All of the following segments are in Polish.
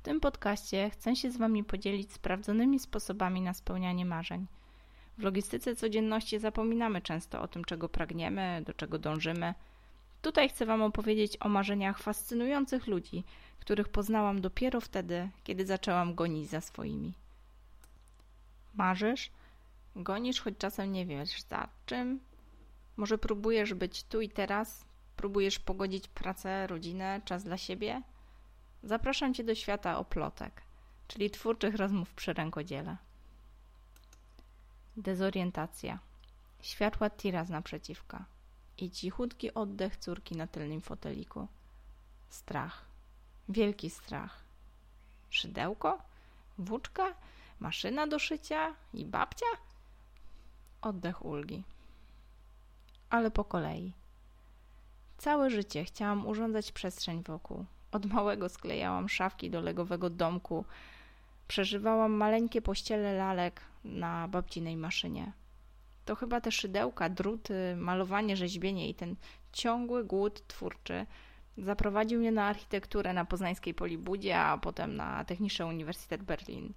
W tym podcaście chcę się z Wami podzielić sprawdzonymi sposobami na spełnianie marzeń. W logistyce codzienności zapominamy często o tym, czego pragniemy, do czego dążymy. Tutaj chcę Wam opowiedzieć o marzeniach fascynujących ludzi, których poznałam dopiero wtedy, kiedy zaczęłam gonić za swoimi. Marzysz? Gonisz, choć czasem nie wiesz za czym? Może próbujesz być tu i teraz? Próbujesz pogodzić pracę, rodzinę, czas dla siebie? Zapraszam Cię do świata oplotek, czyli twórczych rozmów przy rękodziele. Dezorientacja. Światła tira z naprzeciwka i cichutki oddech córki na tylnym foteliku. Strach. Wielki strach. Szydełko? Włóczka? Maszyna do szycia? I babcia? Oddech ulgi. Ale po kolei. Całe życie chciałam urządzać przestrzeń wokół. Od małego sklejałam szafki do legowego domku. Przeżywałam maleńkie pościele lalek na babcinej maszynie. To chyba te szydełka, druty, malowanie, rzeźbienie i ten ciągły głód twórczy zaprowadził mnie na architekturę na poznańskiej Polibudzie, a potem na Techniczny Uniwersytet Berlin.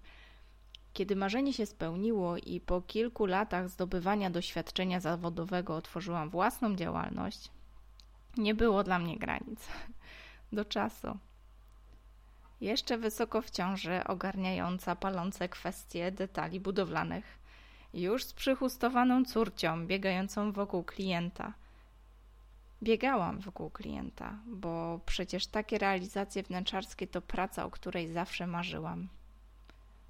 Kiedy marzenie się spełniło i po kilku latach zdobywania doświadczenia zawodowego otworzyłam własną działalność, nie było dla mnie granic. Do czasu. Jeszcze wysoko w ciąży, ogarniająca palące kwestie detali budowlanych. Już z przychustowaną córcią, biegającą wokół klienta. Biegałam wokół klienta, bo przecież takie realizacje wnętrzarskie to praca, o której zawsze marzyłam.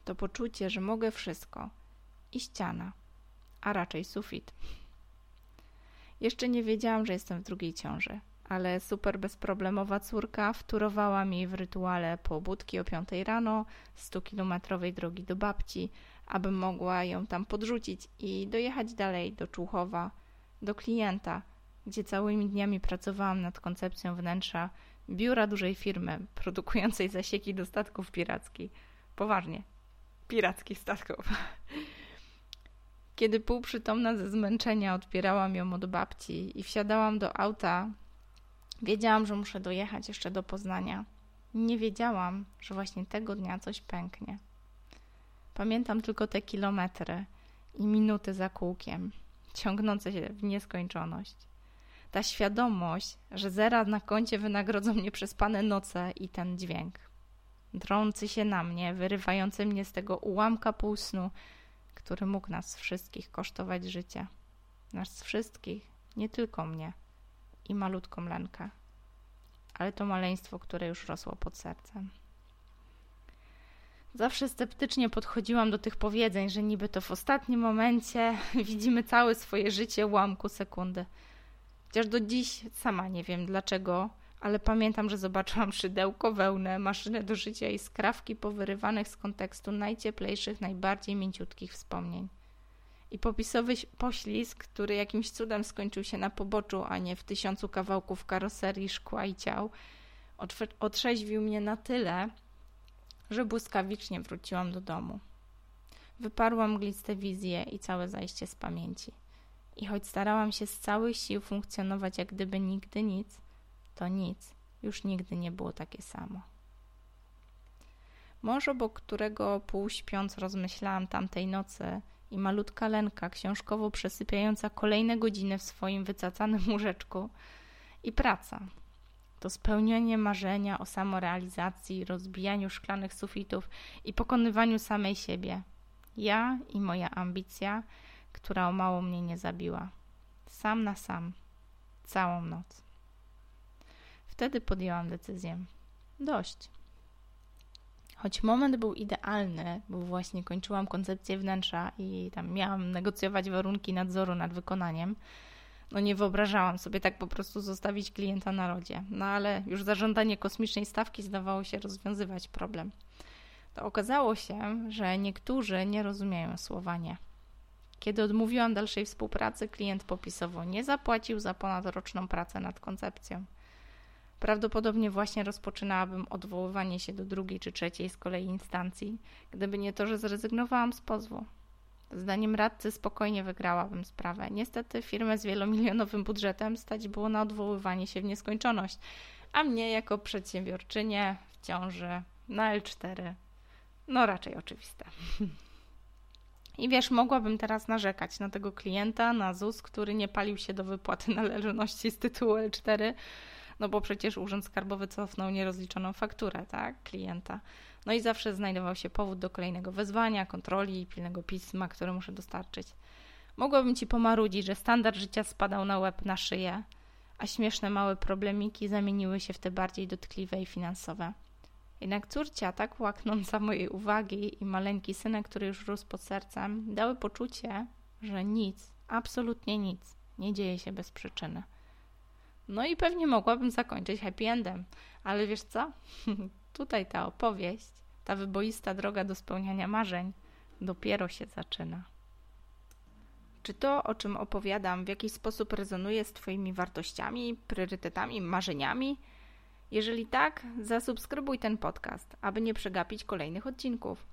To poczucie, że mogę wszystko. I ściana, a raczej sufit. Jeszcze nie wiedziałam, że jestem w drugiej ciąży, ale super bezproblemowa córka wtórowała mi w rytuale pobudki o 5 rano, 100-kilometrowej drogi do babci, abym mogła ją tam podrzucić i dojechać dalej do Człuchowa, do klienta, gdzie całymi dniami pracowałam nad koncepcją wnętrza biura dużej firmy produkującej zasieki do statków pirackich. Poważnie, pirackich statków. Kiedy półprzytomna ze zmęczenia odpierałam ją od babci i wsiadałam do auta, wiedziałam, że muszę dojechać jeszcze do Poznania. Nie wiedziałam, że właśnie tego dnia coś pęknie. Pamiętam tylko te kilometry i minuty za kółkiem, ciągnące się w nieskończoność. Ta świadomość, że zera na koncie wynagrodzą mnie przespane noce i ten dźwięk. Drący się na mnie, wyrywający mnie z tego ułamka półsnu, który mógł nas wszystkich kosztować życie. Nas wszystkich, nie tylko mnie i malutką Lenkę, ale to maleństwo, które już rosło pod sercem. Zawsze sceptycznie podchodziłam do tych powiedzeń, że niby to w ostatnim momencie widzimy całe swoje życie ułamku sekundy. Chociaż do dziś sama nie wiem dlaczego, ale pamiętam, że zobaczyłam szydełko, wełnę, maszynę do życia i skrawki powyrywanych z kontekstu najcieplejszych, najbardziej mięciutkich wspomnień. I popisowy poślizg, który jakimś cudem skończył się na poboczu, a nie w tysiącu kawałków karoserii, szkła i ciał, otrzeźwił mnie na tyle, że błyskawicznie wróciłam do domu. Wyparłam mgliste wizje i całe zajście z pamięci. I choć starałam się z całych sił funkcjonować jak gdyby nigdy nic, to nic już nigdy nie było takie samo. Mąż, obok którego półśpiąc rozmyślałam tamtej nocy i malutka Lenka książkowo przesypiająca kolejne godziny w swoim wycacanym łóżeczku i praca. To spełnienie marzenia o samorealizacji, rozbijaniu szklanych sufitów i pokonywaniu samej siebie. Ja i moja ambicja, która o mało mnie nie zabiła. Sam na sam. Całą noc. Wtedy podjęłam decyzję. Dość. Choć moment był idealny, bo właśnie kończyłam koncepcję wnętrza i tam miałam negocjować warunki nadzoru nad wykonaniem, no nie wyobrażałam sobie tak po prostu zostawić klienta na lodzie. No ale już zażądanie kosmicznej stawki zdawało się rozwiązywać problem. To okazało się, że niektórzy nie rozumieją słowa nie. Kiedy odmówiłam dalszej współpracy, klient popisowo nie zapłacił za ponadroczną pracę nad koncepcją. Prawdopodobnie właśnie rozpoczynałabym odwoływanie się do drugiej czy trzeciej z kolei instancji, gdyby nie to, że zrezygnowałam z pozwu. Zdaniem radcy spokojnie wygrałabym sprawę. Niestety firmę z wielomilionowym budżetem stać było na odwoływanie się w nieskończoność, a mnie jako przedsiębiorczynię w ciąży na L4. No raczej oczywiste. I wiesz, mogłabym teraz narzekać na tego klienta, na ZUS, który nie palił się do wypłaty należności z tytułu L4, no bo przecież Urząd Skarbowy cofnął nierozliczoną fakturę, tak, klienta. No i zawsze znajdował się powód do kolejnego wezwania, kontroli i pilnego pisma, które muszę dostarczyć. Mogłabym ci pomarudzić, że standard życia spadał na łeb, na szyję, a śmieszne małe problemiki zamieniły się w te bardziej dotkliwe i finansowe. Jednak córcia, tak łaknąca mojej uwagi i maleńki synek, który już rósł pod sercem, dały poczucie, że nic, absolutnie nic nie dzieje się bez przyczyny. No i pewnie mogłabym zakończyć happy endem, ale wiesz co? Tutaj ta opowieść, ta wyboista droga do spełniania marzeń dopiero się zaczyna. Czy to, o czym opowiadam, w jakiś sposób rezonuje z Twoimi wartościami, priorytetami, marzeniami? Jeżeli tak, zasubskrybuj ten podcast, aby nie przegapić kolejnych odcinków.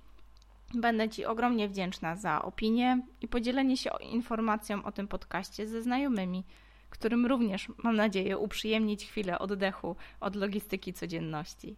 Będę Ci ogromnie wdzięczna za opinię i podzielenie się informacją o tym podcaście ze znajomymi, którym również mam nadzieję uprzyjemnić chwilę oddechu od logistyki codzienności.